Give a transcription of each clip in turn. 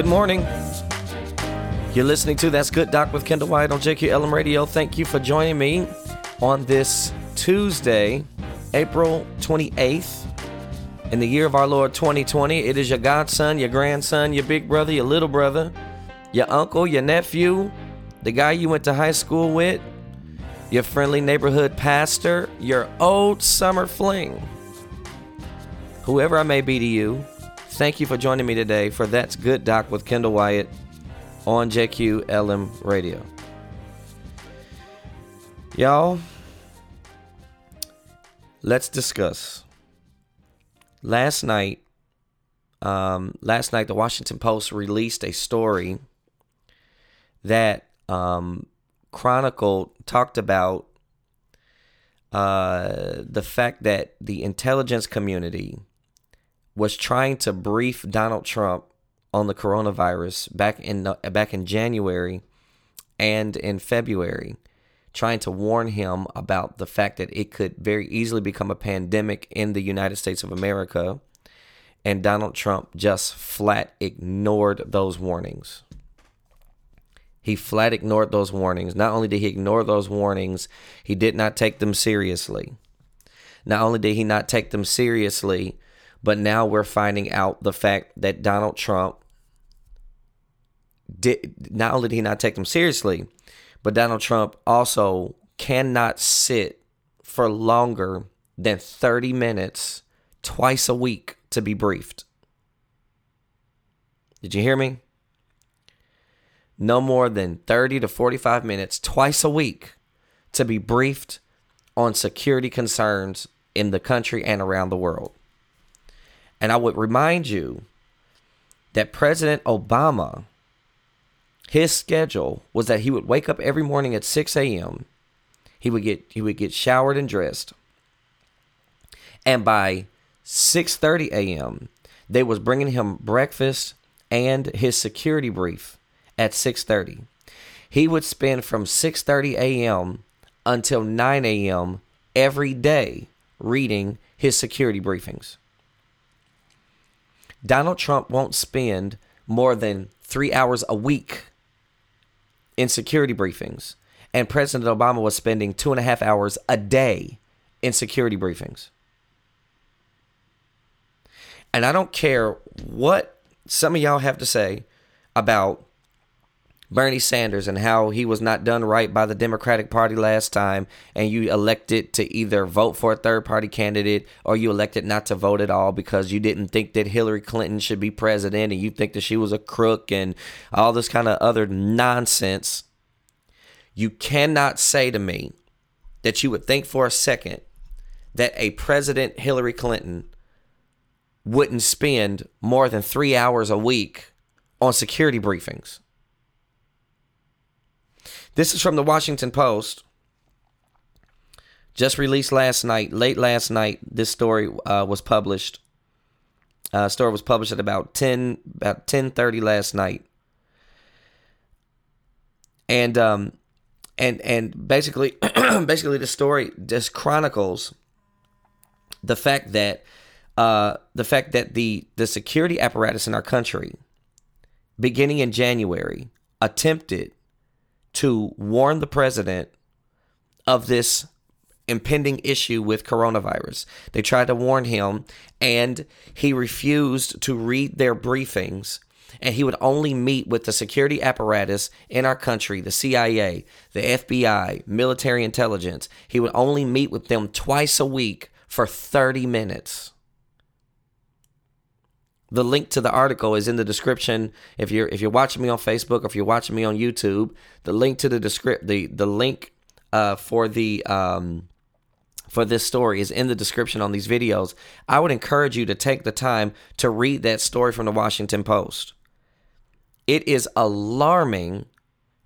Good morning. You're listening to That's Good Doc with Kendall White on JQLM Radio. Thank you for joining me on this Tuesday, April 28th, in the year of our Lord 2020. It is your godson, your grandson, your big brother, your little brother, your uncle, your nephew, the guy you went to high school with, your friendly neighborhood pastor, your old summer fling. Whoever I may be to you, thank you for joining me today for That's Good Doc with Kendall White on JQLM Radio. Y'all, let's discuss. Last night, um, last night, the Washington Post released a story that um, chronicled, talked about uh, the fact that the intelligence community was trying to brief Donald Trump on the coronavirus back in back in January and in February, trying to warn him about the fact that it could very easily become a pandemic in the United States of America. And Donald Trump just flat ignored those warnings. He flat ignored those warnings. Not only did he ignore those warnings, he did not take them seriously. Not only did he not take them seriously, but now we're finding out the fact that Donald Trump did not only did he not take them seriously, but Donald Trump also cannot sit for longer than 30 minutes twice a week to be briefed. Did you hear me? No more than 30 to 45 minutes twice a week to be briefed on security concerns in the country and around the world. And I would remind you that President Obama, his schedule was that he would wake up every morning at 6 a.m. He would get he would get showered and dressed. And by 6:30 a.m., they was bringing him breakfast and his security brief at 6:30. He would spend from 6:30 a.m. until 9 a.m. every day reading his security briefings. Donald Trump won't spend more than three hours a week in security briefings, and President Obama was spending two and a half hours a day in security briefings. And I don't care what some of y'all have to say about Bernie Sanders and how he was not done right by the Democratic Party last time, and you elected to either vote for a third party candidate or you elected not to vote at all because you didn't think that Hillary Clinton should be president and you think that she was a crook and all this kind of other nonsense. You cannot say to me that you would think for a second that a President Hillary Clinton wouldn't spend more than three hours a week on security briefings. This is from the Washington Post. Just released last night, late last night. This story uh, was published. Uh, story was published at about ten about ten thirty last night, and um, and and basically, basically the story just chronicles the fact that uh, the fact that the the security apparatus in our country, beginning in January, attempted to warn the president of this impending issue with coronavirus. They tried to warn him, and he refused to read their briefings. And he would only meet with the security apparatus in our country, the CIA, the FBI, military intelligence. He would only meet with them twice a week for 30 minutes. The link to the article is in the description. If you're if you're watching me on Facebook or if you're watching me on YouTube, the link to the descript the the link uh, for the um, for this story is in the description on these videos. I would encourage you to take the time to read that story from the Washington Post. It is alarming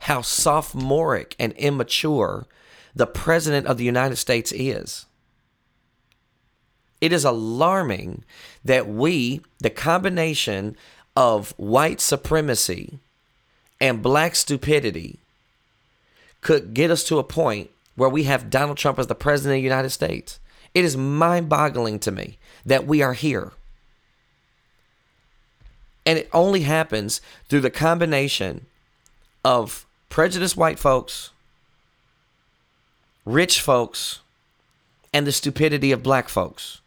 how sophomoric and immature the president of the United States is. It is alarming that we, the combination of white supremacy and black stupidity, could get us to a point where we have Donald Trump as the president of the United States. It is mind boggling to me that we are here. And it only happens through the combination of prejudiced white folks, rich folks, and the stupidity of black folks.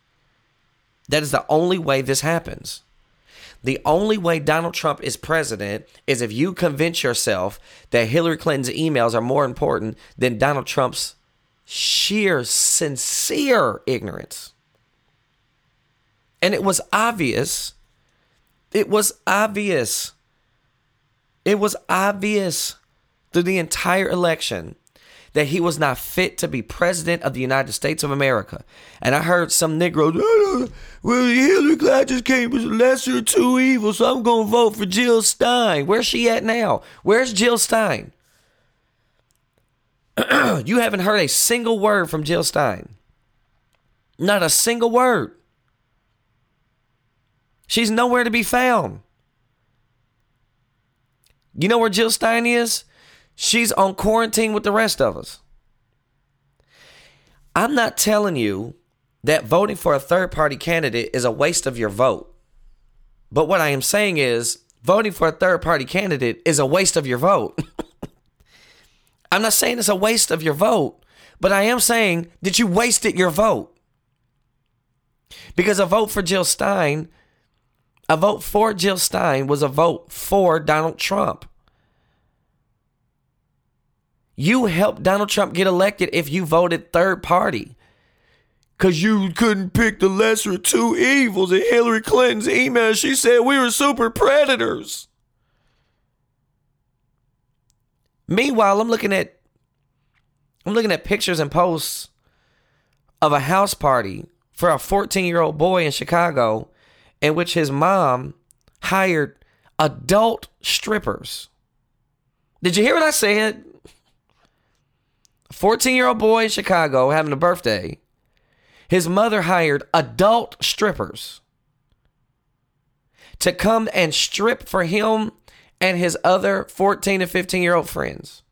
That is the only way this happens. The only way Donald Trump is president is if you convince yourself that Hillary Clinton's emails are more important than Donald Trump's sheer, sincere ignorance. And it was obvious. It was obvious. It was obvious through the entire election that he was not fit to be president of the United States of America. And I heard some Negroes, well, Hillary Clinton just came as lesser of two evils, so I'm going to vote for Jill Stein. Where's she at now? Where's Jill Stein? you haven't heard a single word from Jill Stein. Not a single word. She's nowhere to be found. You know where Jill Stein is? She's on quarantine with the rest of us. I'm not telling you that voting for a third party candidate is a waste of your vote. But what I am saying is voting for a third party candidate is a waste of your vote. I'm not saying it's a waste of your vote, but I am saying that you wasted your vote. Because a vote for Jill Stein, a vote for Jill Stein was a vote for Donald Trump. You helped Donald Trump get elected if you voted third party. Because you couldn't pick the lesser of two evils. In Hillary Clinton's email, she said we were super predators. Meanwhile, I'm looking at I'm looking at pictures and posts of a house party for a 14 year old boy in Chicago in which his mom hired adult strippers. Did you hear what I said? 14 year old boy in Chicago having a birthday. His mother hired adult strippers to come and strip for him and his other 14 and 15 year old friends.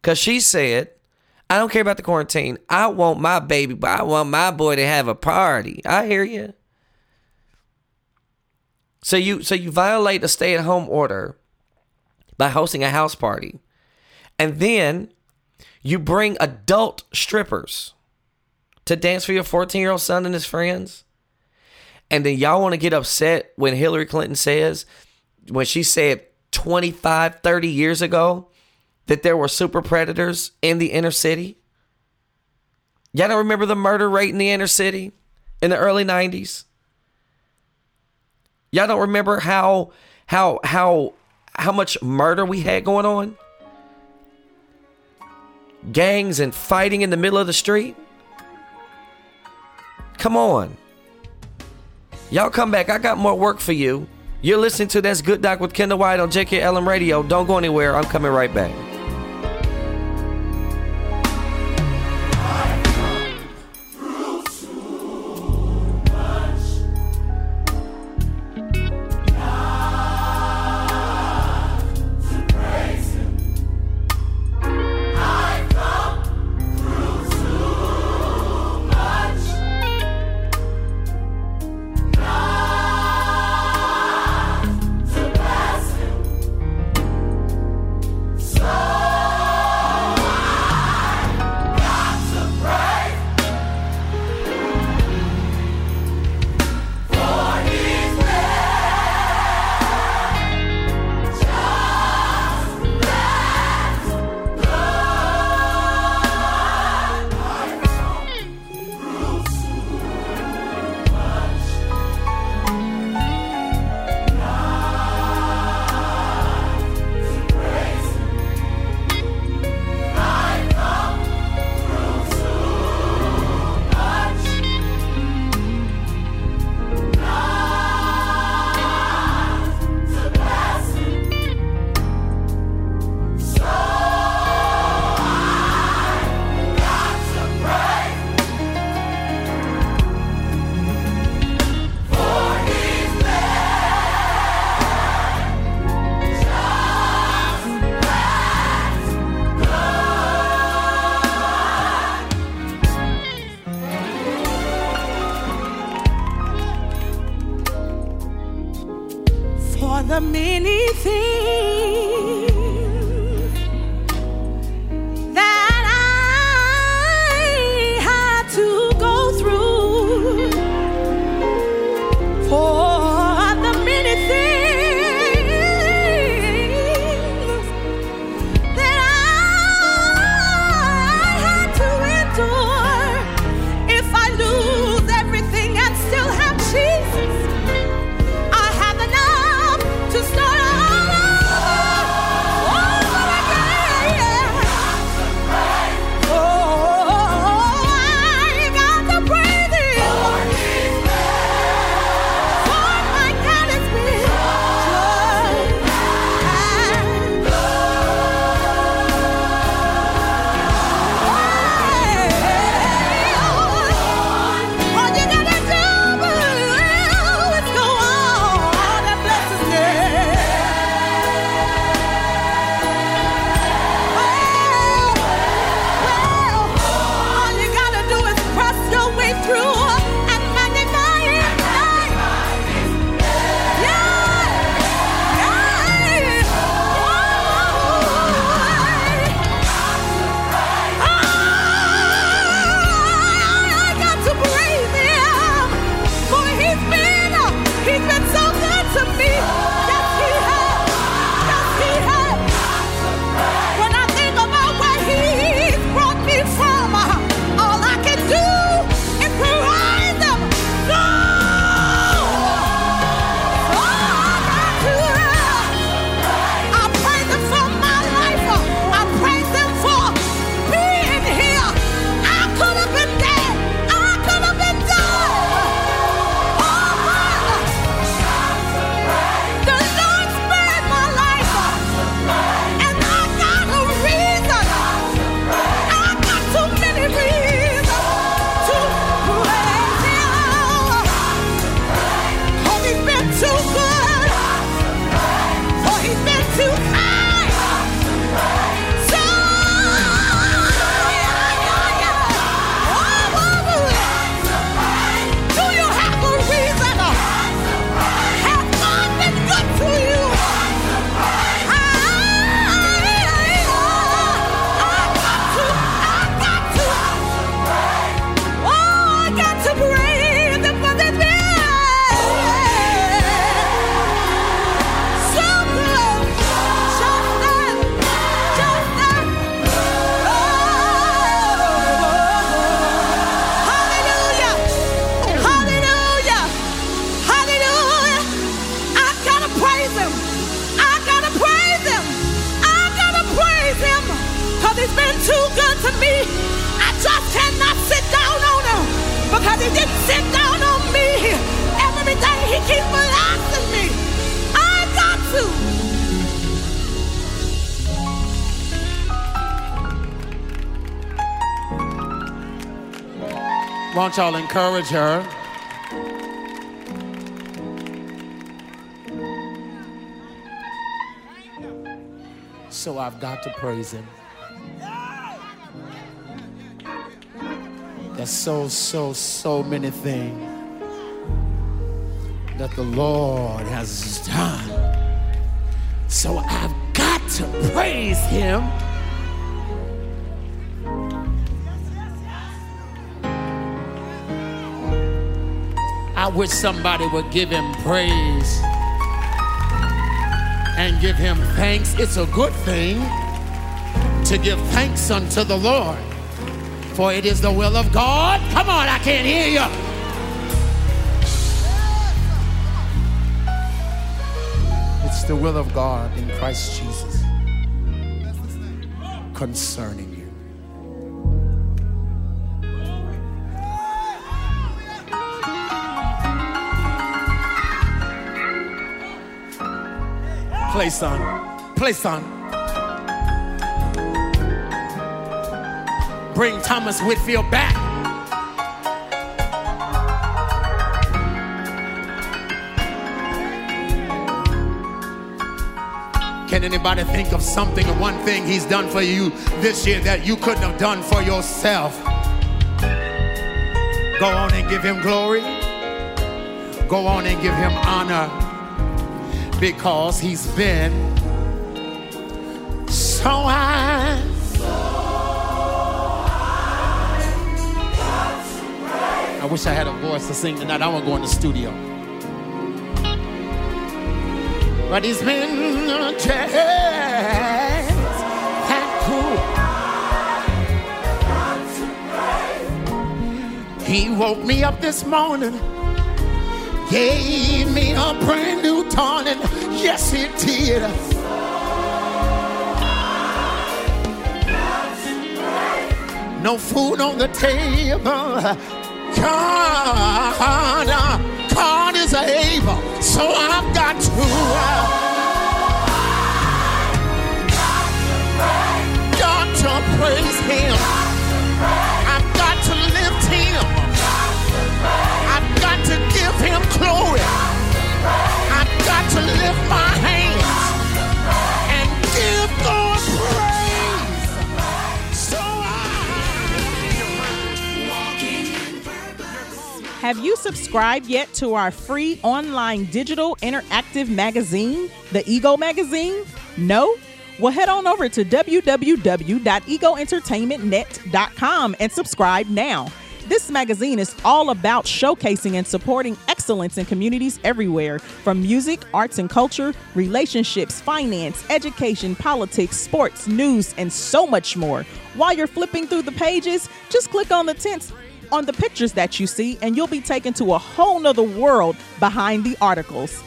Because she said, I don't care about the quarantine. I want my baby, but I want my boy to have a party. I hear you. So you so you violate a stay-at-home order by hosting a house party. And then you bring adult strippers to dance for your 14 year old son and his friends. And then y'all want to get upset when Hillary Clinton says, when she said 25, 30 years ago that there were super predators in the inner city. Y'all don't remember the murder rate in the inner city in the early 90s? Y'all don't remember how how how how much murder we had going on? Gangs and fighting in the middle of the street? Come on. Y'all come back. I got more work for you. You're listening to That's Good Doc with Kendall White on JQLM Radio. Don't go anywhere. I'm coming right back. Won't y'all encourage her? So I've got to praise him. There's so, so, so many things that the Lord has done. So I've got to praise him. Wish somebody would give him praise and give him thanks. It's a good thing to give thanks unto the Lord, for it is the will of God. Come on, I can't hear you. It's the will of God in Christ Jesus concerning Play, son. Play, son. Bring Thomas Whitfield back. Can anybody think of something or one thing he's done for you this year that you couldn't have done for yourself? Go on and give him glory. Go on and give him honor because he's been so high. I wish I had a voice to sing tonight. I want to go in the studio. But he's been just that good. He woke me up this morning gave me a brand new dawning. Yes, it did. No food on the table. God, uh, God is able. So I've got to. Uh, got to praise Him. Glory. I've got to lift my hands and give God praise. I. Have you subscribed yet to our free online digital interactive magazine, the Ego Magazine? No? Well, head on over to www.egoentertainmentnet.com and subscribe now. This magazine is all about showcasing and supporting excellence in communities everywhere from music, arts and culture, relationships, finance, education, politics, sports, news, and so much more. While you're flipping through the pages, just click on the tints on the pictures that you see, and you'll be taken to a whole nother world behind the articles.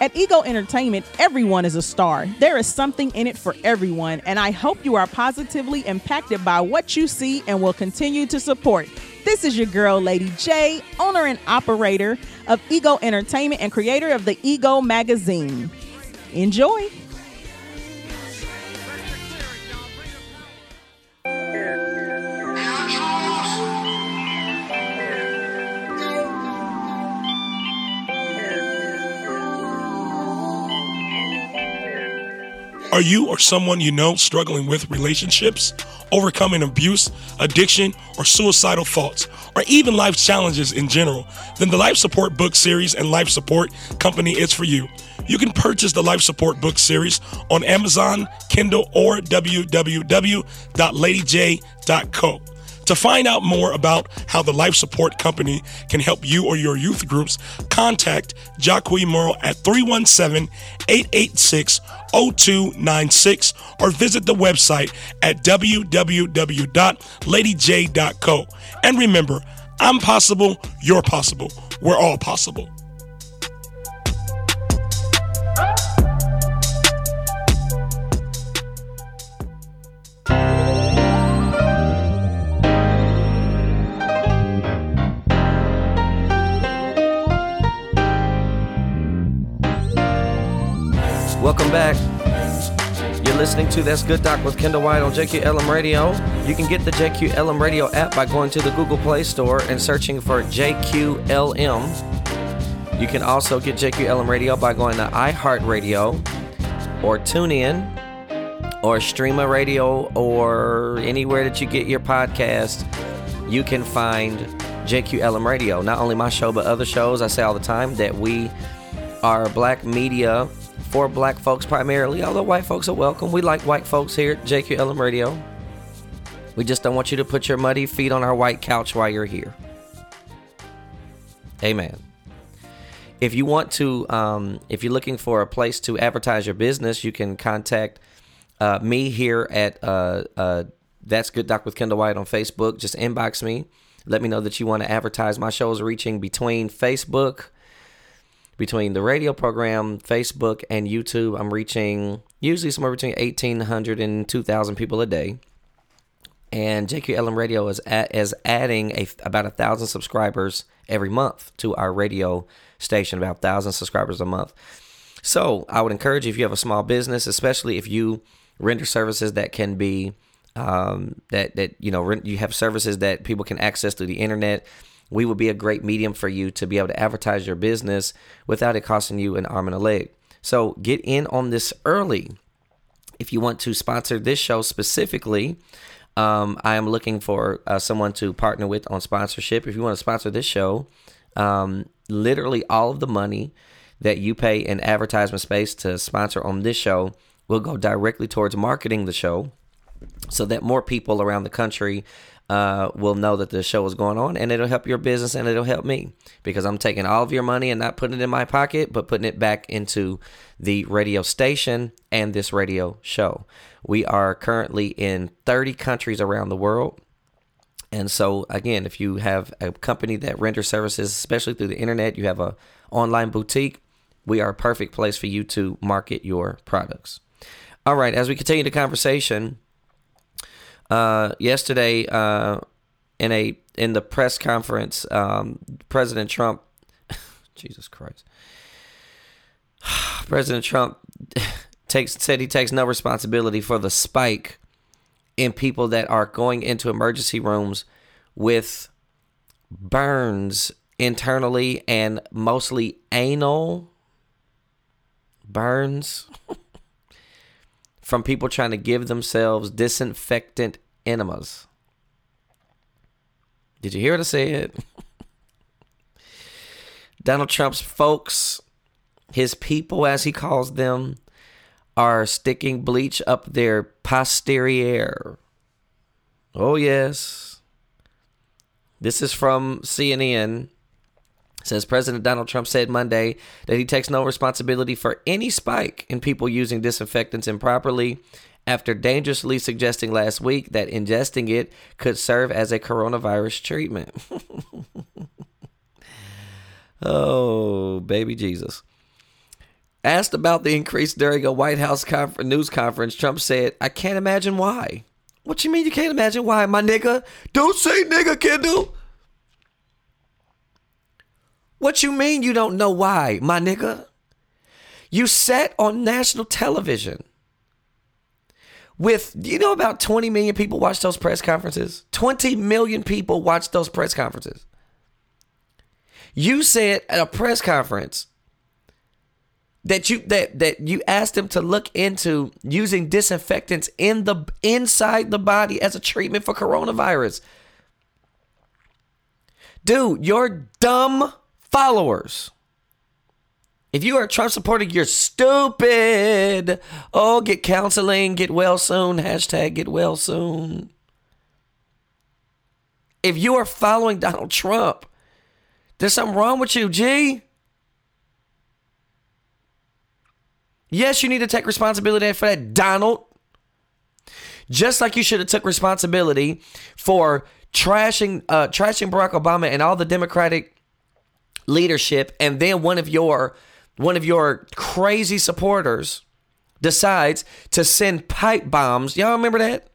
At Ego Entertainment, everyone is a star. There is something in it for everyone, and I hope you are positively impacted by what you see and will continue to support. This is your girl, Lady J, owner and operator of Ego Entertainment and creator of the Ego Magazine. Enjoy. Are you or someone you know struggling with relationships, overcoming abuse, addiction, or suicidal thoughts, or even life challenges in general? Then the Life Support Book Series and Life Support Company is for you. You can purchase the Life Support Book Series on Amazon, Kindle, or www.ladyj.co. To find out more about how the Life Support Company can help you or your youth groups, contact Jacque Merle at 317 886 0296 or visit the website at www.ladyj.co. And remember, I'm possible, you're possible, we're all possible. Welcome back. You're listening to That's Good Doc with Kendall White on JQLM Radio. You can get the JQLM Radio app by going to the Google Play Store and searching for JQLM. You can also get JQLM Radio by going to iHeartRadio or TuneIn or Streema Radio or anywhere that you get your podcast. You can find JQLM Radio. Not only my show, but other shows. I say all the time that we are black media for black folks primarily, although white folks are welcome. We like white folks here at JQLM Radio. We just don't want you to put your muddy feet on our white couch while you're here. Amen. If you want to, um, if you're looking for a place to advertise your business, you can contact uh, me here at uh, uh, That's Good Doc with Kendall White on Facebook. Just inbox me. Let me know that you want to advertise. My show is reaching between Facebook, between the radio program, Facebook, and YouTube. I'm reaching usually somewhere between 1,800 and 2,000 people a day. And JQLM Radio is at, is adding a, about a thousand subscribers every month to our radio station, about thousand subscribers a month. So I would encourage you if you have a small business, especially if you render services that can be um, that that you know you have services that people can access through the internet. We would be a great medium for you to be able to advertise your business without it costing you an arm and a leg. So get in on this early. If you want to sponsor this show specifically, um, I am looking for uh, someone to partner with on sponsorship. If you want to sponsor this show, um, literally all of the money that you pay in advertisement space to sponsor on this show will go directly towards marketing the show so that more people around the country uh, will know that the show is going on and it'll help your business and it'll help me because I'm taking all of your money and not putting it in my pocket, but putting it back into the radio station and this radio show. We are currently in 30 countries around the world. And so again, if you have a company that renders services, especially through the internet, you have a online boutique, we are a perfect place for you to market your products. All right, as we continue the conversation, uh, yesterday uh, in a in the press conference, um, President Trump, Jesus Christ, President Trump takes said he takes no responsibility for the spike in people that are going into emergency rooms with burns internally and mostly anal burns from people trying to give themselves disinfectant enemas. Did you hear what I said? Donald Trump's folks, his people, as he calls them, are sticking bleach up their posterior. Oh, yes. This is from CNN says President Donald Trump said Monday that he takes no responsibility for any spike in people using disinfectants improperly after dangerously suggesting last week that ingesting it could serve as a coronavirus treatment. oh, baby Jesus. Asked about the increase during a White House news conference, Trump said, I can't imagine why. What you mean you can't imagine why, my nigga? Don't say nigga, Kendall. What you mean you don't know why, my nigga? You sat on national television with, you know, about 20 million people watch those press conferences? 20 million people watch those press conferences. You said at a press conference that you that that you asked them to look into using disinfectants in the inside the body as a treatment for coronavirus. Dude, you're dumb followers. If you are a Trump supporter, you're stupid. Oh, get counseling, get well soon. Hashtag get well soon. If you are following Donald Trump, there's something wrong with you, G. Yes, you need to take responsibility for that, Donald. Just like you should have took responsibility for trashing uh, trashing Barack Obama and all the Democratic leadership and then one of your one of your crazy supporters decides to send pipe bombs. Y'all remember that?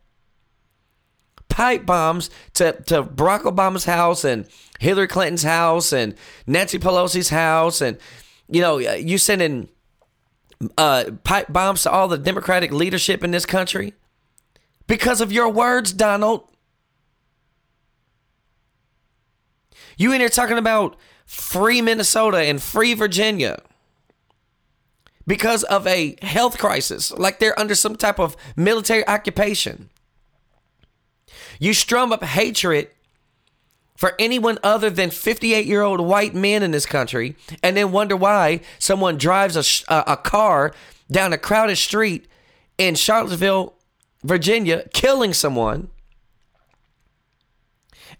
Pipe bombs to, to Barack Obama's house and Hillary Clinton's house and Nancy Pelosi's house. And, you know, you sending uh, pipe bombs to all the Democratic leadership in this country? Because of your words, Donald. You in here talking about free Minnesota and free Virginia because of a health crisis, like they're under some type of military occupation. You strum up hatred for anyone other than 58 year old white men in this country and then wonder why someone drives a, a, a car down a crowded street in Charlottesville, Virginia, killing someone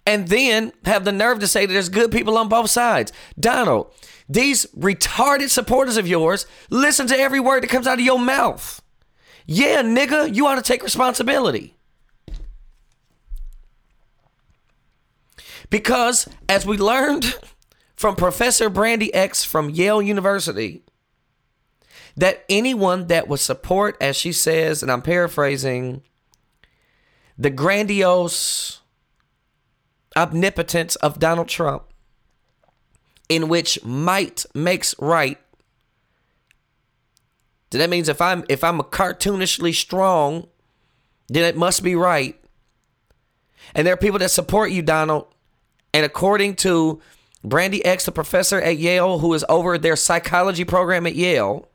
and then have the nerve to say that there's good people on both sides. Donald, these retarded supporters of yours listen to every word that comes out of your mouth. Yeah, nigga, you ought to take responsibility. Because as we learned from Professor Bandy X from Yale University, that anyone that would support, as she says, and I'm paraphrasing, the grandiose omnipotence of Donald Trump, in which might makes right. So that means if I'm if I'm a cartoonishly strong, then it must be right. And there are people that support you, Donald. And according to Bandy X, the professor at Yale, who is over their psychology program at Yale,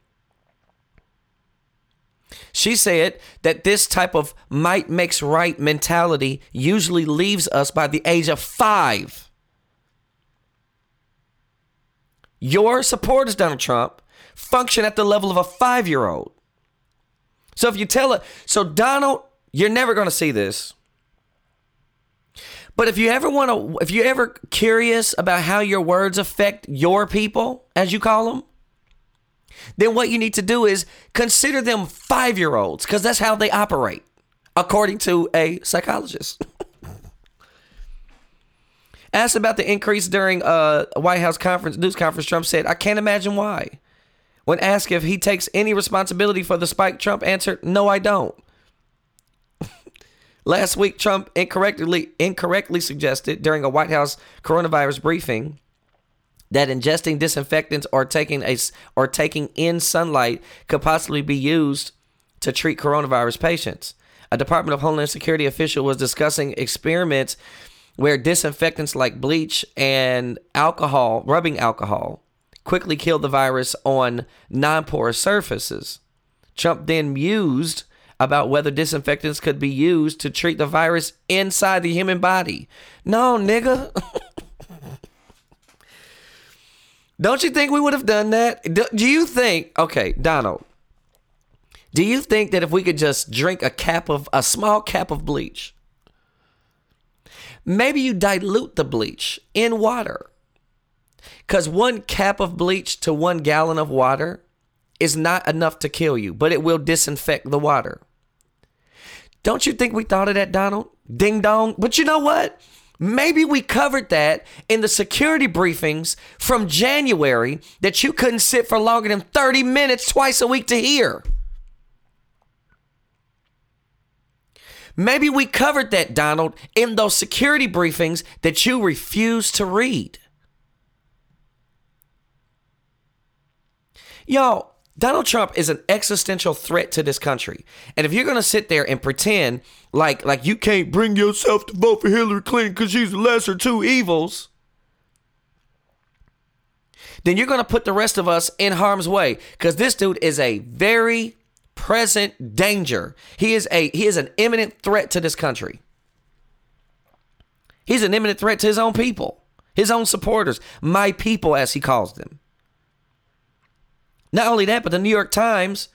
she said that this type of might makes right mentality usually leaves us by the age of five. Your supporters, Donald Trump, function at the level of a five year old. So if you tell it, so Donald, you're never going to see this. But if you ever want to, if you're ever curious about how your words affect your people, as you call them, then what you need to do is consider them five year olds because that's how they operate, according to a psychologist. Asked about the increase during a White House conference news conference, Trump said, "I can't imagine why." When asked if he takes any responsibility for the spike, Trump answered, "No, I don't." Last week, Trump incorrectly incorrectly suggested during a White House coronavirus briefing that ingesting disinfectants or taking a or taking in sunlight could possibly be used to treat coronavirus patients. A Department of Homeland Security official was discussing experiments where disinfectants like bleach and alcohol, rubbing alcohol, quickly killed the virus on non-porous surfaces. Trump then mused about whether disinfectants could be used to treat the virus inside the human body. No, nigga. Don't you think we would have done that? Do, you think, okay, Donald, do you think that if we could just drink a cap of, a small cap of bleach, maybe you dilute the bleach in water? Because one cap of bleach to one gallon of water is not enough to kill you, but it will disinfect the water. Don't you think we thought of that, Donald? Ding dong. But you know what? Maybe we covered that in the security briefings from January that you couldn't sit for longer than 30 minutes twice a week to hear. Maybe we covered that, Donald, in those security briefings that you refused to read. Y'all, Donald Trump is an existential threat to this country. And if you're going to sit there and pretend like like you can't bring yourself to vote for Hillary Clinton cuz she's the lesser two evils, then you're going to put the rest of us in harm's way cuz this dude is a very present danger. He is a he is an imminent threat to this country. He's an imminent threat to his own people, his own supporters, my people as he calls them. Not only that, but the New York Times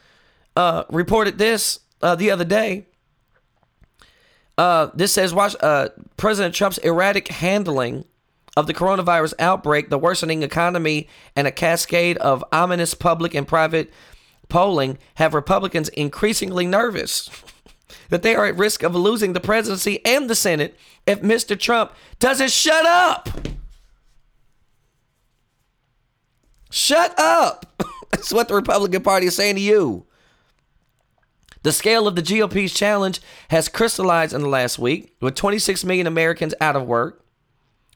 uh, reported this uh, the other day. Uh, this says, watch uh, President Trump's erratic handling of the coronavirus outbreak, the worsening economy, and a cascade of ominous public and private polling have Republicans increasingly nervous that they are at risk of losing the presidency and the Senate if Mr. Trump doesn't shut up. Shut up. That's what the Republican Party is saying to you. The scale of the GOP's challenge has crystallized in the last week, with 26 million Americans out of work.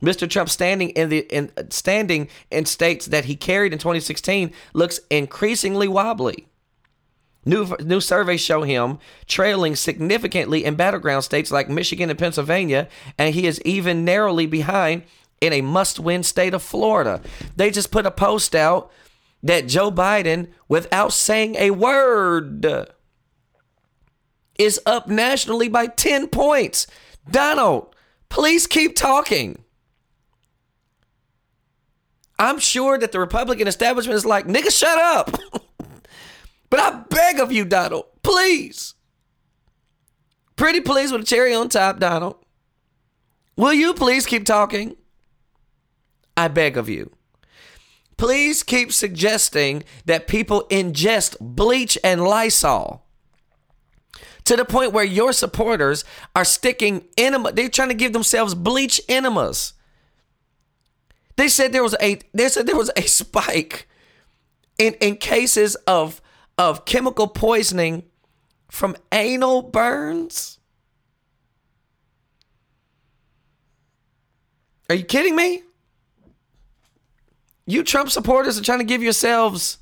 Mr. Trump standing in the in, standing in states that he carried in 2016 looks increasingly wobbly. New, new surveys show him trailing significantly in battleground states like Michigan and Pennsylvania, and he is even narrowly behind in a must win state of Florida. They just put a post out that Joe Biden, without saying a word, is up nationally by 10 points. Donald, please keep talking. I'm sure that the Republican establishment is like, nigga, shut up. but I beg of you, Donald, please. Pretty please with a cherry on top, Donald. Will you please keep talking? I beg of you. Please keep suggesting that people ingest bleach and Lysol to the point where your supporters are sticking enema. They're trying to give themselves bleach enemas. They said there was a they said there was a spike in in cases of of chemical poisoning from anal burns. Are you kidding me? You Trump supporters are trying to give yourselves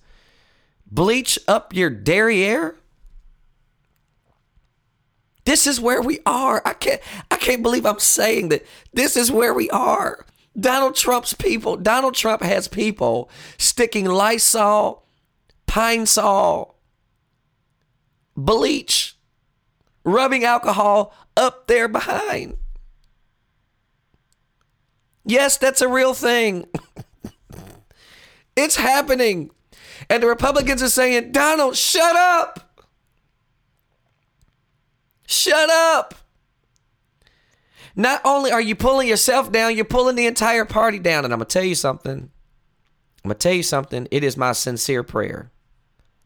bleach up your derriere? This is where we are. I can't I can't believe I'm saying that. This is where we are. Donald Trump's people, Donald Trump has people sticking Lysol, Pine Sol, bleach, rubbing alcohol up there behind. Yes, that's a real thing. It's happening. And the Republicans are saying, Donald, shut up. Shut up. Not only are you pulling yourself down, you're pulling the entire party down. And I'm going to tell you something. I'm going to tell you something. It is my sincere prayer.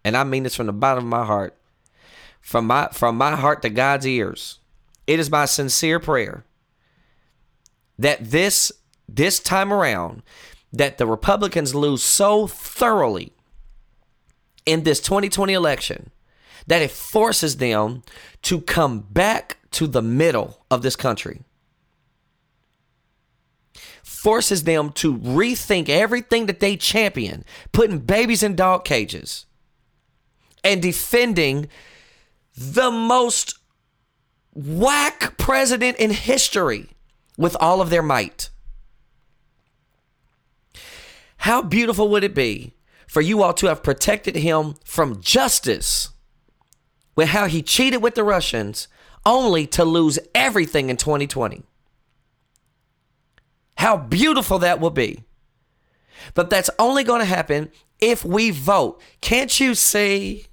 And I mean this from the bottom of my heart. From my from my heart to God's ears. It is my sincere prayer that this this time around that the Republicans lose so thoroughly in this 2020 election that it forces them to come back to the middle of this country. Forces them to rethink everything that they champion, putting babies in dog cages and defending the most whack president in history with all of their might. How beautiful would it be for you all to have protected him from justice with how he cheated with the Russians only to lose everything in 2020? How beautiful that will be. But that's only going to happen if we vote. Can't you see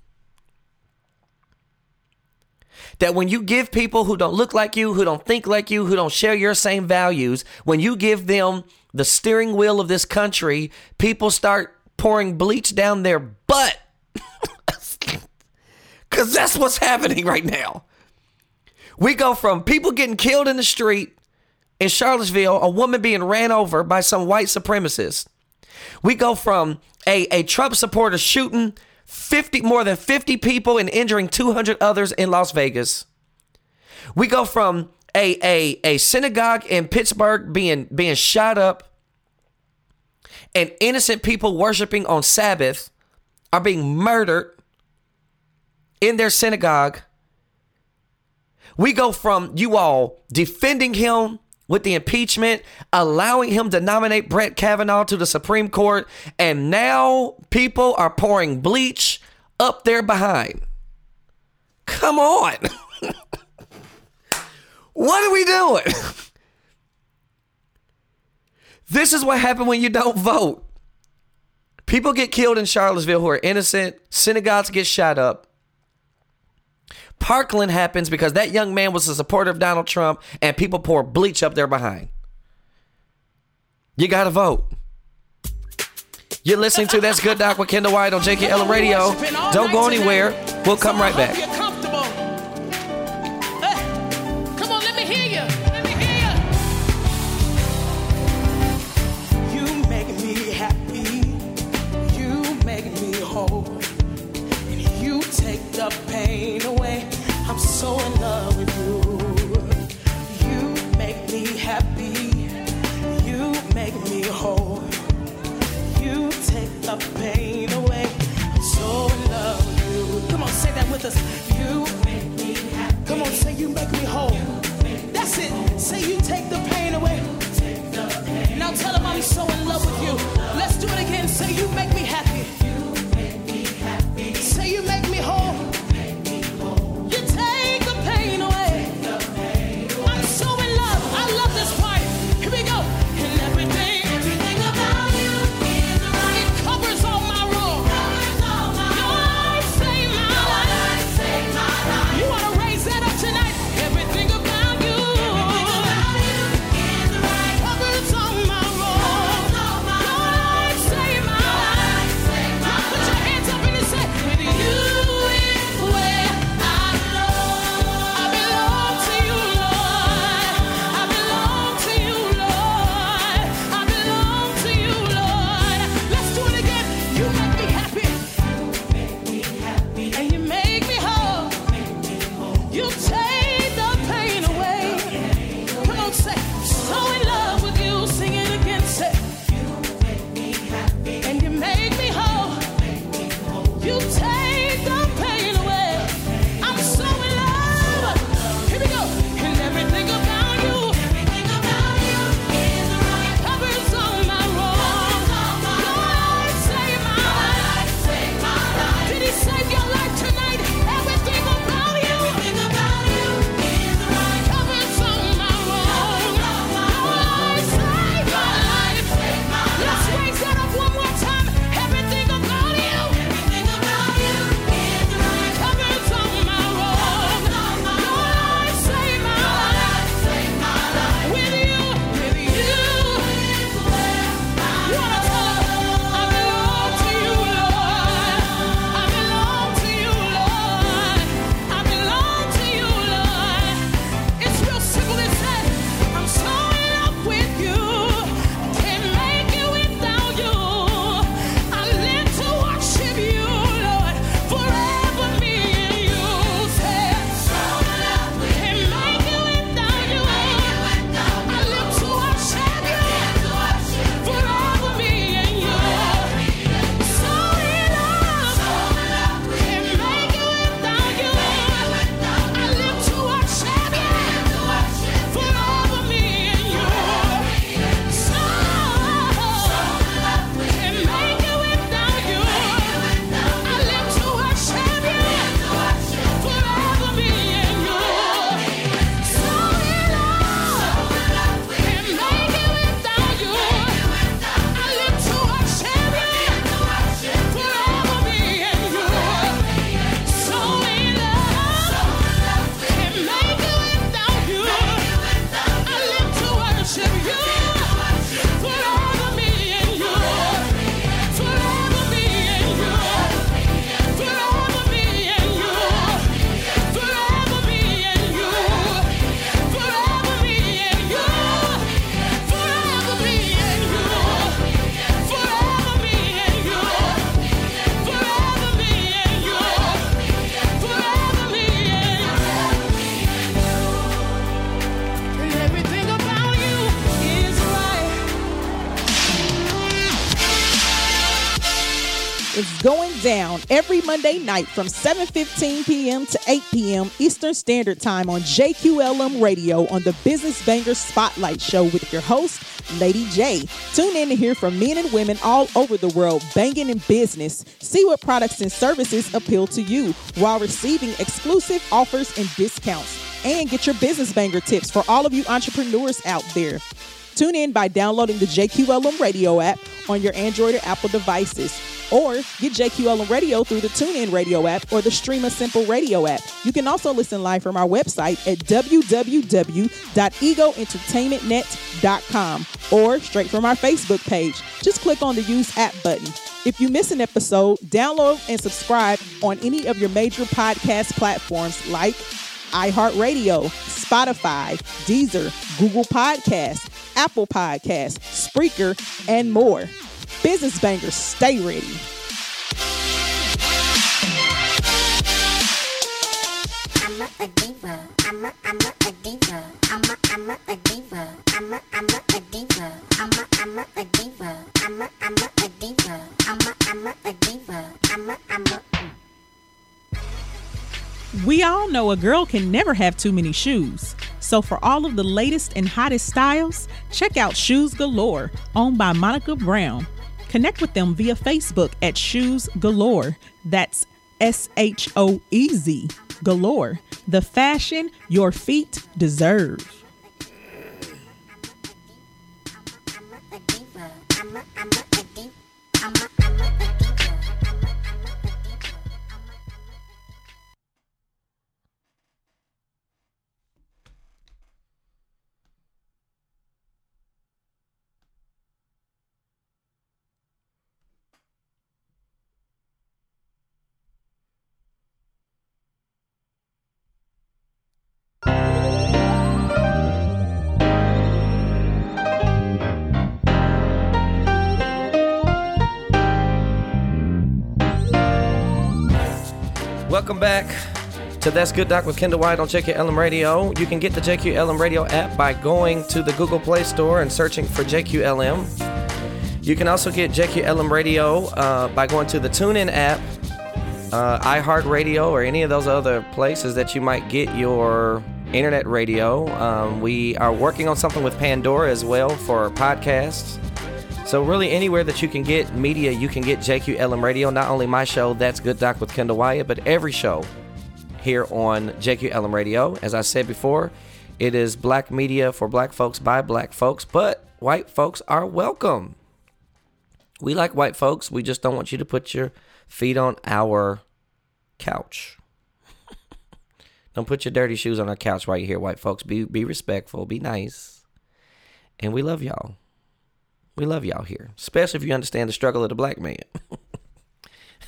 that when you give people who don't look like you, who don't think like you, who don't share your same values, when you give them the steering wheel of this country, people start pouring bleach down their butt. Because that's what's happening right now. We go from people getting killed in the street in Charlottesville, a woman being ran over by some white supremacist. We go from a, a Trump supporter shooting 50 more than 50 people and injuring 200 others in Las Vegas. We go from a, a, a synagogue in Pittsburgh being being shot up and innocent people worshiping on Sabbath are being murdered in their synagogue. We go from you all defending him with the impeachment, allowing him to nominate Brett Kavanaugh to the Supreme Court, and now people are pouring bleach up there behind. Come on. what are we doing? this is what happened when you don't vote. People get killed in Charlottesville who are innocent, synagogues get shot up. Parkland happens because that young man was a supporter of Donald Trump and people pour bleach up there behind. You got to vote. You're listening to That's Good Doc with Kendall White on JQLM Radio. Don't go anywhere. We'll come right back. The pain away. Now tell him I'm so in love with you. Monday night from 7:15 p.m. to 8 p.m. Eastern Standard Time on JQLM Radio on the Business Banger Spotlight Show with your host, Lady J. Tune in to hear from men and women all over the world banging in business. See what products and services appeal to you while receiving exclusive offers and discounts. And get your business banger tips for all of you entrepreneurs out there. Tune in by downloading the JQLM radio app on your Android or Apple devices. Or get JQLM radio through the TuneIn radio app or the Streema Simple radio app. You can also listen live from our website at www.egoentertainmentnet.com or straight from our Facebook page. Just click on the Use App button. If you miss an episode, download and subscribe on any of your major podcast platforms like iHeartRadio, Spotify, Deezer, Google Podcasts, Apple Podcasts, Spreaker, and more. Business Bangers, stay ready. I'm a, a diva. I'm a, I'm a, a diva. I'm a, I'm a, a diva. I'm a, I'm a, a diva. I'm a, I'm a, a diva. I'm a, I'm a, a diva. I'm a, I'm a, a diva. I'm a, I'm a. We all know a girl can never have too many shoes. So, for all of the latest and hottest styles, check out Shoes Galore, owned by Monica Brown. Connect with them via Facebook at Shoes Galore. That's S H O E Z Galore. The fashion your feet deserve. Welcome back to That's Good Doc with Kendall White on JQLM Radio. You can get the JQLM Radio app by going to the Google Play Store and searching for JQLM. You can also get JQLM Radio uh, by going to the TuneIn app, uh, iHeartRadio, or any of those other places that you might get your internet radio. Um, we are working on something with Pandora as well for podcasts. So really, anywhere that you can get media, you can get JQLM Radio. Not only my show, That's Good Doc with Kendall White, but every show here on JQLM Radio. As I said before, it is black media for black folks by black folks, but white folks are welcome. We like white folks. We just don't want you to put your feet on our couch. don't put your dirty shoes on our couch you're here, white folks. Be be respectful, be nice. And we love y'all. We love y'all here, especially if you understand the struggle of the black man.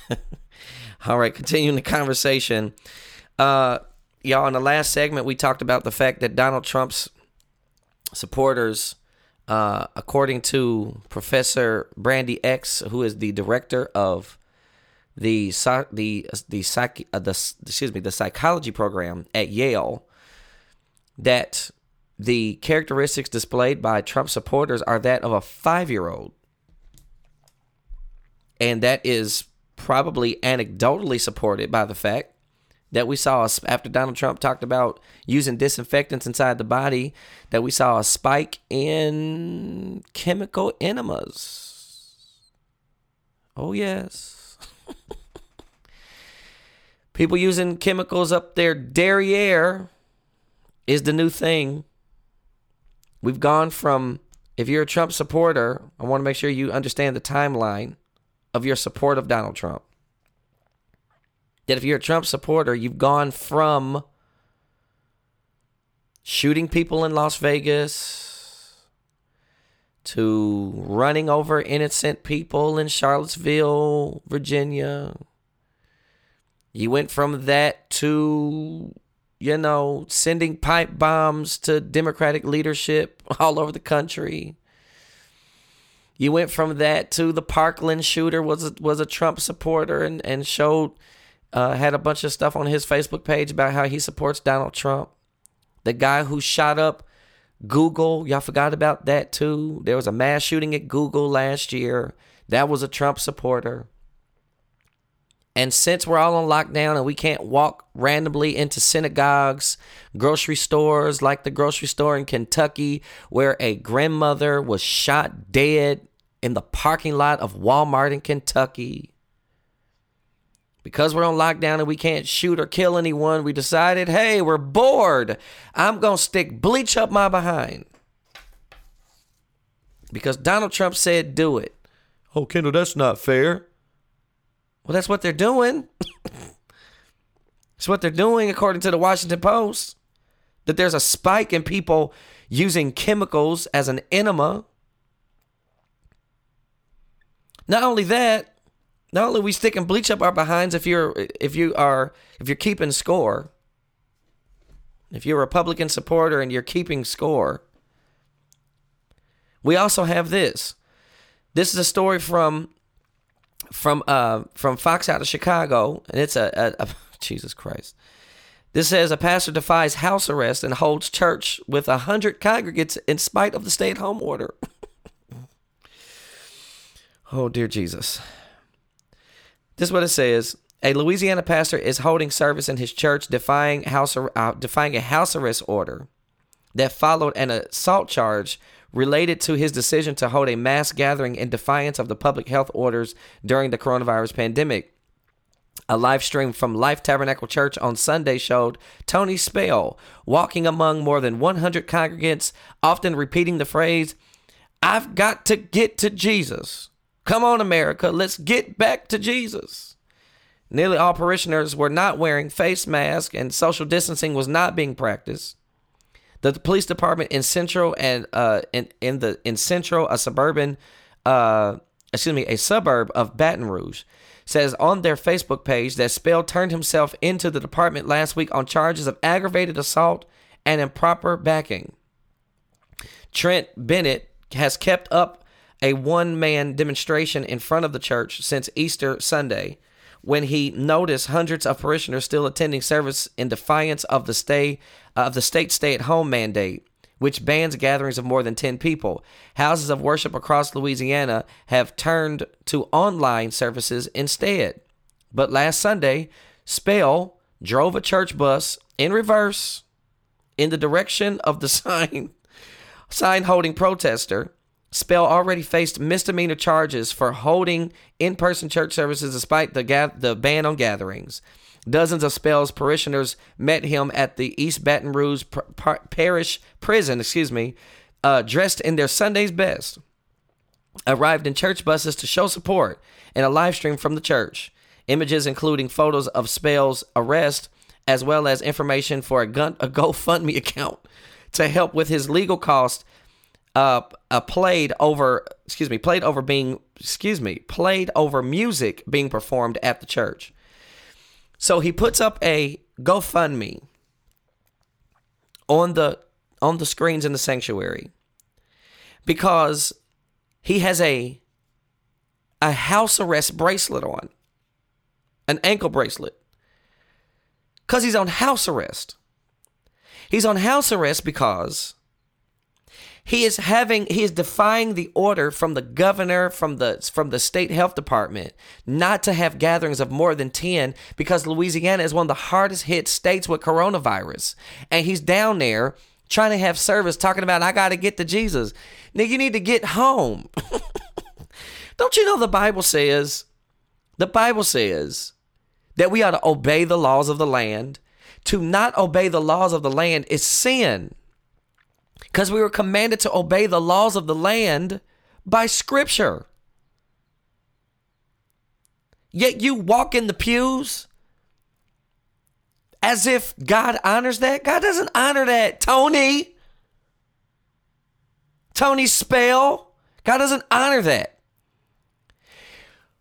All right, continuing the conversation. Uh, y'all, in the last segment, we talked about the fact that Donald Trump's supporters, uh, according to Professor Bandy X, who is the director of the the the psych uh, the excuse me the psychology program at Yale, that the characteristics displayed by Trump supporters are that of a five year old. And that is probably anecdotally supported by the fact that we saw, after Donald Trump talked about using disinfectants inside the body, that we saw a spike in chemical enemas. Oh, yes. People using chemicals up their derriere is the new thing. We've gone from, if you're a Trump supporter, I want to make sure you understand the timeline of your support of Donald Trump. That if you're a Trump supporter, you've gone from shooting people in Las Vegas to running over innocent people in Charlottesville, Virginia. You went from that to you know, sending pipe bombs to Democratic leadership all over the country. You went from that to the Parkland shooter was was a Trump supporter and and showed uh, had a bunch of stuff on his Facebook page about how he supports Donald Trump. The guy who shot up Google, y'all forgot about that too. There was a mass shooting at Google last year. That was a Trump supporter. And since we're all on lockdown and we can't walk randomly into synagogues, grocery stores like the grocery store in Kentucky, where a grandmother was shot dead in the parking lot of Walmart in Kentucky, because we're on lockdown and we can't shoot or kill anyone, we decided, hey, we're bored. I'm going to stick bleach up my behind. Because Donald Trump said do it. Oh, Kendall, that's not fair. Well, that's what they're doing. it's what they're doing, according to the Washington Post. That there's a spike in people using chemicals as an enema. Not only that, not only we stick and bleach up our behinds if you're if you are if you're keeping score. If you're a Republican supporter and you're keeping score. We also have this. This is a story from from uh from Fox out of Chicago, and it's a, a, a Jesus Christ. This says a pastor defies house arrest and holds church with a hundred congregants in spite of the stay-at-home order. oh dear Jesus. This is what it says. A Louisiana pastor is holding service in his church, defying house uh, defying a house arrest order that followed an assault charge related to his decision to hold a mass gathering in defiance of the public health orders during the coronavirus pandemic. A live stream from Life Tabernacle Church on Sunday showed Tony Spell walking among more than 100 congregants, often repeating the phrase, I've got to get to Jesus. Come on, America, let's get back to Jesus. Nearly all parishioners were not wearing face masks and social distancing was not being practiced. The police department in Central and uh, in, in the in Central, a suburban, uh, excuse me, a suburb of Baton Rouge, says on their Facebook page that Spell turned himself into the department last week on charges of aggravated assault and improper backing. Trent Bennett has kept up a one man demonstration in front of the church since Easter Sunday when he noticed hundreds of parishioners still attending service in defiance of the stay uh, of the state stay at home mandate which bans gatherings of more than 10 people. Houses of worship across Louisiana have turned to online services instead. But last Sunday, Spell drove a church bus in reverse in the direction of the sign sign holding protester. Spell already faced misdemeanor charges for holding in-person church services despite the ga- the ban on gatherings. Dozens of Spell's parishioners met him at the East Baton Rouge par- par- Parish Prison, excuse me, uh, dressed in their Sunday's best. Arrived in church buses to show support in a live stream from the church. Images including photos of Spell's arrest, as well as information for a, gun- a GoFundMe account to help with his legal costs uh, uh played over excuse me played over being excuse me played over music being performed at the church. So he puts up a gofundme on the on the screens in the sanctuary because he has a a house arrest bracelet on an ankle bracelet. Because he's on house arrest. He's on house arrest because he is having he is defying the order from the governor from the from the state health department not to have gatherings of more than 10 because Louisiana is one of the hardest hit states with coronavirus and he's down there trying to have service talking about I got to get to Jesus. Now you need to get home. Don't you know the Bible says the Bible says that we ought to obey the laws of the land. To not obey the laws of the land is sin because we were commanded to obey the laws of the land by scripture. Yet you walk in the pews as if God honors that. God doesn't honor that, Tony. Tony Spell. God doesn't honor that.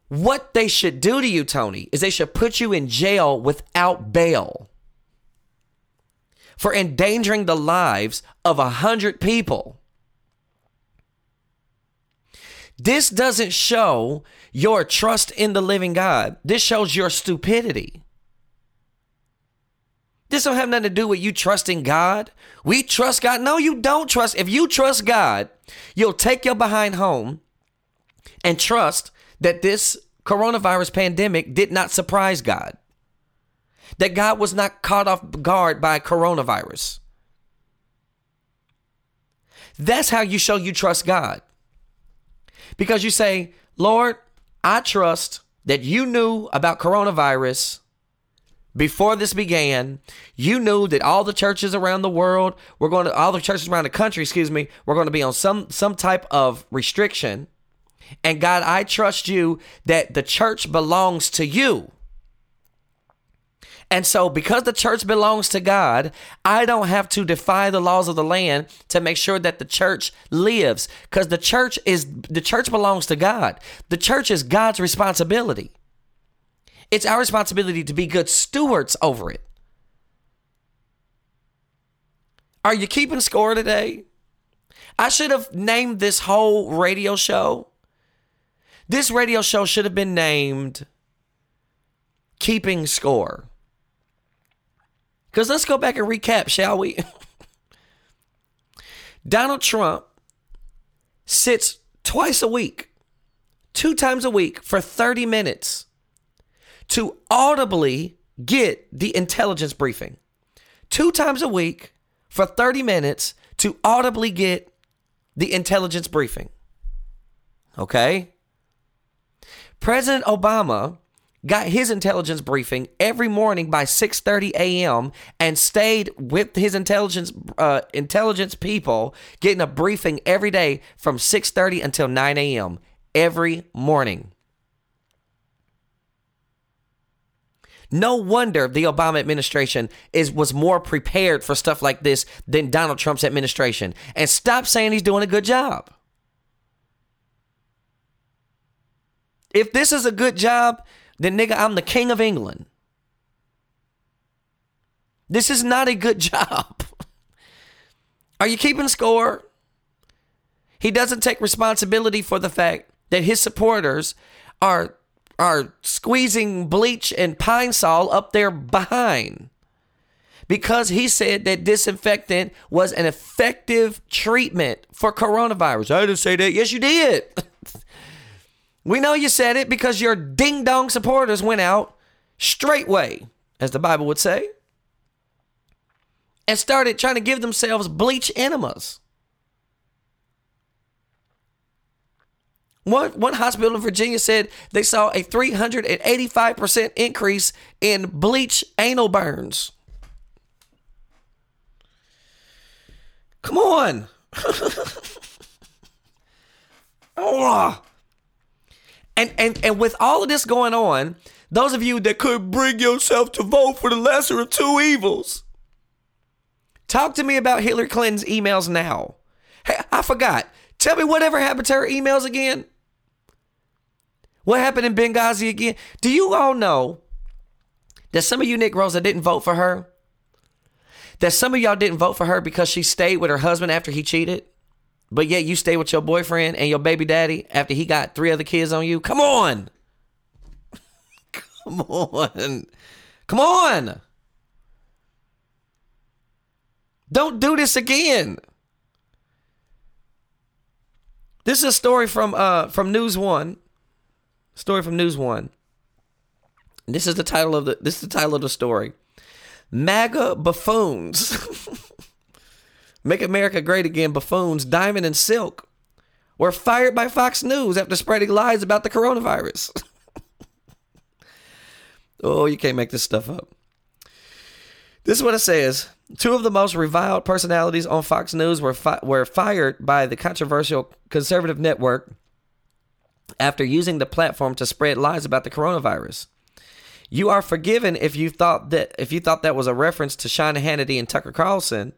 What they should do to you, Tony, is they should put you in jail without bail for endangering the lives of a hundred people. This doesn't show your trust in the living God. This shows your stupidity. This don't have nothing to do with you trusting God. We trust God. No, you don't trust. If you trust God, you'll take your behind home and trust that this coronavirus pandemic did not surprise God that God was not caught off guard by coronavirus. That's how you show you trust God. Because you say, Lord, I trust that you knew about coronavirus before this began. You knew that all the churches around the world were going to, all the churches around the country, excuse me, were going to be on some some type of restriction. And God, I trust you that the church belongs to you. And so, because the church belongs to God, I don't have to defy the laws of the land to make sure that the church lives because the church is the church belongs to God. The church is God's responsibility. It's our responsibility to be good stewards over it. Are you keeping score today? I should have named this whole radio show. This radio show should have been named Keeping Score. Because let's go back and recap, shall we? Donald Trump sits twice a week, two times a week for 30 minutes to audibly get the intelligence briefing. Two times a week for 30 minutes to audibly get the intelligence briefing. Okay? President Obama got his intelligence briefing every morning by 6:30 a.m. and stayed with his intelligence uh, intelligence people getting a briefing every day from 6:30 until 9 a.m. every morning. No wonder the Obama administration is was more prepared for stuff like this than Donald Trump's administration. And stop saying he's doing a good job. If this is a good job, then nigga, I'm the king of England. This is not a good job. Are you keeping score? He doesn't take responsibility for the fact that his supporters are are squeezing bleach and pine sol up their behind because he said that disinfectant was an effective treatment for coronavirus. I didn't say that. Yes, you did. we know you said it because your ding dong supporters went out straightway, as the Bible would say, and started trying to give themselves bleach enemas. One, one hospital in Virginia said they saw a 385% increase in bleach anal burns. Come on. oh. And, and, and with all of this going on, those of you that could bring yourself to vote for the lesser of two evils, talk to me about Hillary Clinton's emails now. Hey, I forgot. Tell me whatever happened to her emails again. What happened in Benghazi again? Do you all know that some of you Negroes that didn't vote for her, that some of y'all didn't vote for her because she stayed with her husband after he cheated, but yet you stay with your boyfriend and your baby daddy after he got three other kids on you? Come on. Come on. Come on. Don't do this again. This is a story from uh from News One. Story from News One. This is the title of the this is the title of the story. MAGA buffoons. Make America Great Again buffoons Diamond and Silk were fired by Fox News after spreading lies about the coronavirus. oh, you can't make this stuff up. This is what it says. Two of the most reviled personalities on Fox News were fi- were fired by the controversial conservative network after using the platform to spread lies about the coronavirus. You are forgiven if you thought that if you thought that was a reference to Sean Hannity and Tucker Carlson,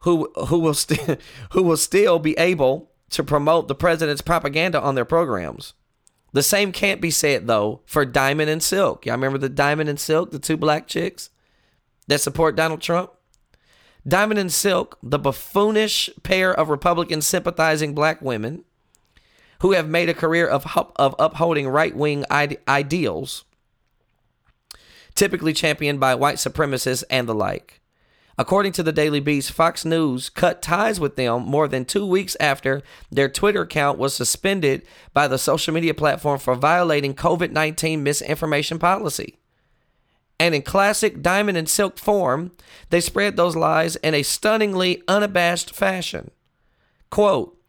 who who will still who will still be able to promote the president's propaganda on their programs. The same can't be said though for Diamond and Silk. Y'all remember the Diamond and Silk, the two black chicks that support Donald Trump? Diamond and Silk, the buffoonish pair of Republican sympathizing black women who have made a career of, of upholding right wing ide- ideals, typically championed by white supremacists and the like. According to the Daily Beast, Fox News cut ties with them more than two weeks after their Twitter account was suspended by the social media platform for violating COVID 19 misinformation policy. And in classic diamond and silk form, they spread those lies in a stunningly unabashed fashion. Quote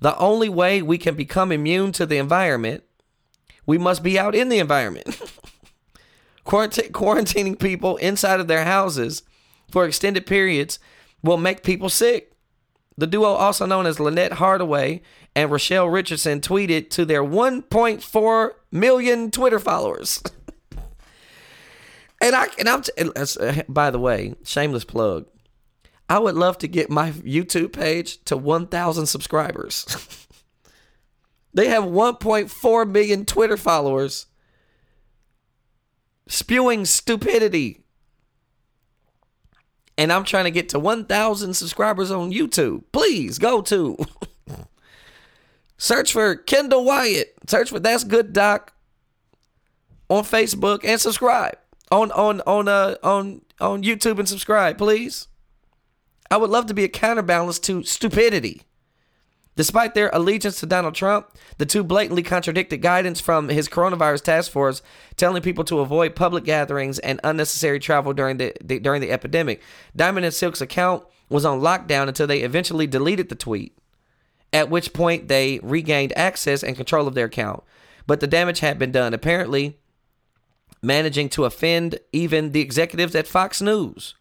The only way we can become immune to the environment, we must be out in the environment. Quarant- quarantining people inside of their houses for extended periods will make people sick. The duo, also known as Lynette Hardaway and Rochelle Richardson, tweeted to their 1.4 million Twitter followers. And I and I'm uh, by the way, shameless plug. I would love to get my YouTube page to 1,000 subscribers. they have 1.4 million Twitter followers spewing stupidity. And I'm trying to get to 1,000 subscribers on YouTube. Please go to search for Kendall White. Search for That's Good Doc on Facebook and subscribe on on on uh on on YouTube and subscribe, please. I would love to be a counterbalance to stupidity. Despite their allegiance to Donald Trump, the two blatantly contradicted guidance from his coronavirus task force telling people to avoid public gatherings and unnecessary travel during the, the during the epidemic. Diamond and Silk's account was on lockdown until they eventually deleted the tweet, at which point they regained access and control of their account. But the damage had been done, apparently managing to offend even the executives at Fox News,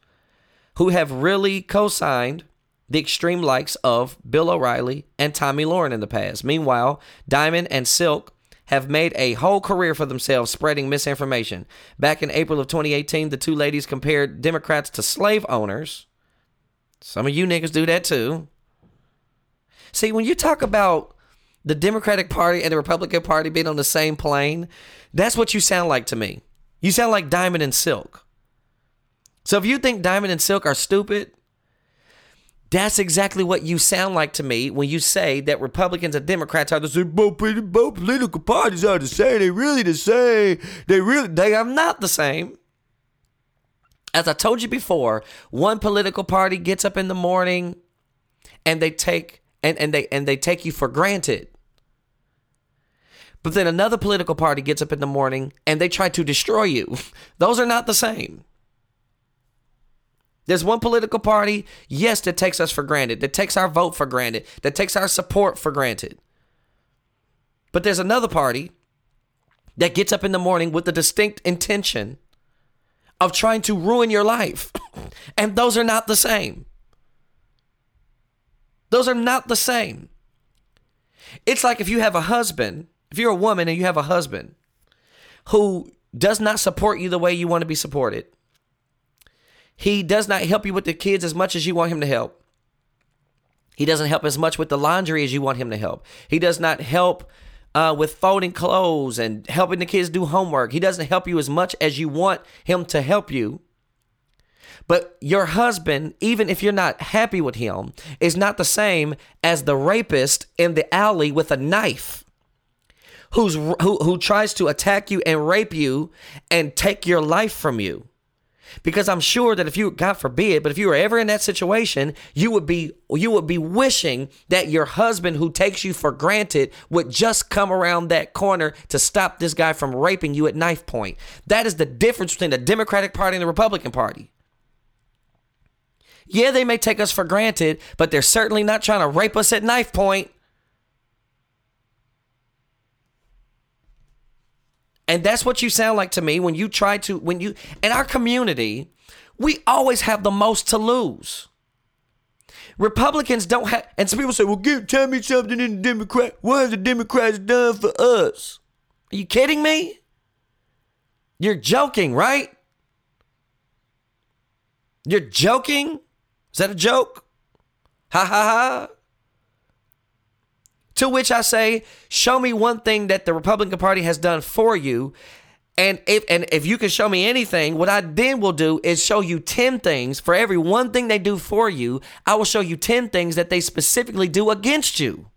who have really co-signed the extreme likes of Bill O'Reilly and Tomi Lahren in the past. Meanwhile, Diamond and Silk have made a whole career for themselves spreading misinformation. Back in April of 2018, the two ladies compared Democrats to slave owners. Some of you niggas do that too. See, when you talk about the Democratic Party and the Republican Party being on the same plane, that's what you sound like to me. You sound like Diamond and Silk. So if you think Diamond and Silk are stupid, that's exactly what you sound like to me when you say that Republicans and Democrats are the same. Both, both political parties are the same. They really the same. They really they are not the same. As I told you before, one political party gets up in the morning and they take and, and they and they take you for granted. But then another political party gets up in the morning and they try to destroy you. Those are not the same. There's one political party, yes, that takes us for granted, that takes our vote for granted, that takes our support for granted. But there's another party that gets up in the morning with the distinct intention of trying to ruin your life. and those are not the same. Those are not the same. It's like if you have a husband, if you're a woman and you have a husband who does not support you the way you want to be supported, he does not help you with the kids as much as you want him to help. He doesn't help as much with the laundry as you want him to help. He does not help uh, with folding clothes and helping the kids do homework. He doesn't help you as much as you want him to help you. But your husband, even if you're not happy with him, is not the same as the rapist in the alley with a knife who's who, who tries to attack you and rape you and take your life from you. Because I'm sure that if you, God forbid, but if you were ever in that situation, you would be you would be wishing that your husband who takes you for granted would just come around that corner to stop this guy from raping you at knife point. That is the difference between the Democratic Party and the Republican Party. Yeah, they may take us for granted, but they're certainly not trying to rape us at knife point. And that's what you sound like to me when you try to, when you, in our community, we always have the most to lose. Republicans don't have, and some people say, well, give, tell me something in the Democrat. What has the Democrats done for us? Are you kidding me? You're joking, right? You're joking? Is that a joke? Ha ha ha. To which I say, show me one thing that the Republican Party has done for you. And if and if you can show me anything, what I then will do is show you 10 things. For every one thing they do for you, I will show you 10 things that they specifically do against you.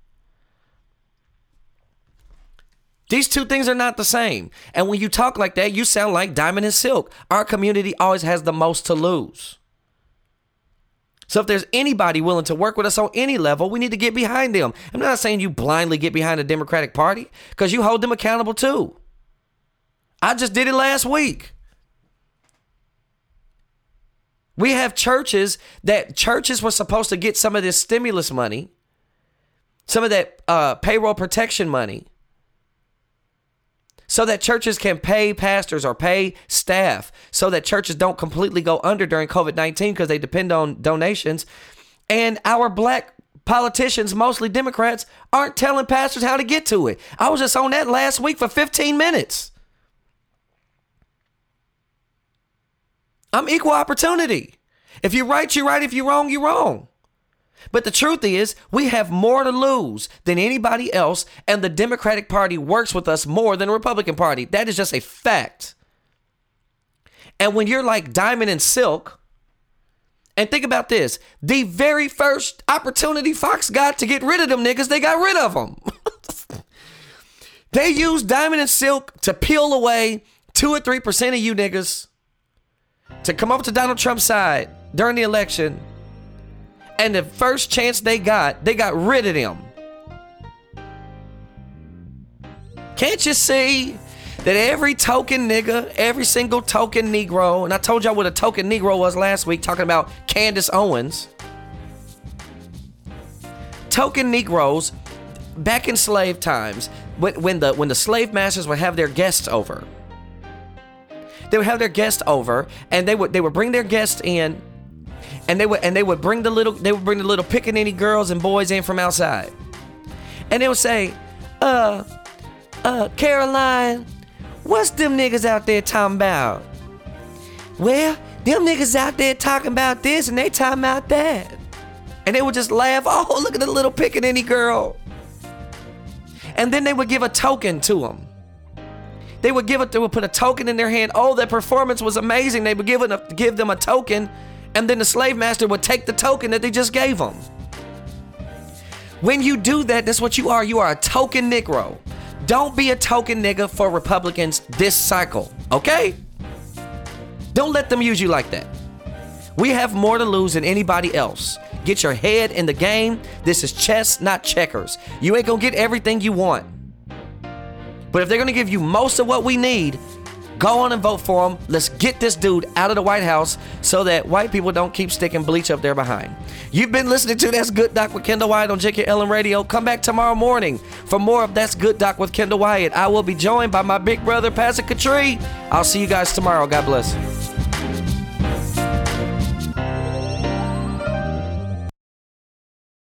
These two things are not the same. And when you talk like that, you sound like Diamond and Silk. Our community always has the most to lose. So if there's anybody willing to work with us on any level, we need to get behind them. I'm not saying you blindly get behind the Democratic Party because you hold them accountable too. I just did it last week. We have churches that churches were supposed to get some of this stimulus money, some of that uh, payroll protection money, so that churches can pay pastors or pay staff, so that churches don't completely go under during COVID 19 because they depend on donations. And our black politicians, mostly Democrats, aren't telling pastors how to get to it. I was just on that last week for 15 minutes. I'm equal opportunity. If you're right, you're right. If you're wrong, you're wrong. But the truth is, we have more to lose than anybody else, and the Democratic Party works with us more than the Republican Party. That is just a fact. And when you're like Diamond and Silk, and think about this the very first opportunity Fox got to get rid of them niggas, they got rid of them. they used Diamond and Silk to peel away two or three percent of you niggas to come over to Donald Trump's side during the election. And the first chance they got, they got rid of them. Can't you see that every token nigga, every single token Negro, and I told y'all what a token Negro was last week talking about Candace Owens. Token Negroes, back in slave times, when, when the when the slave masters would have their guests over, they would have their guests over, and they would they would bring their guests in, and they would and they would bring the little they would bring the little pickaninny girls and boys in from outside, and they would say, uh, uh, Caroline, what's them niggas out there talking about? Well, them niggas out there talking about this and they talking about that. And they would just laugh, oh, look at the little pickaninny girl. And then they would give a token to them. They would give it, they would put a token in their hand. Oh, that performance was amazing. They would give, a, give them a token, and then the slave master would take the token that they just gave them. When you do that, that's what you are. You are a token Negro. Don't be a token nigga for Republicans this cycle, okay? Don't let them use you like that. We have more to lose than anybody else. Get your head in the game. This is chess, not checkers. You ain't gonna get everything you want. But if they're gonna give you most of what we need, go on and vote for him. Let's get this dude out of the White House so that white people don't keep sticking bleach up there behind. You've been listening to That's Good Doc with Kendall White on JQLM Radio. Come back tomorrow morning for more of That's Good Doc with Kendall White. I will be joined by my big brother, Pastor Katri. I'll see you guys tomorrow. God bless.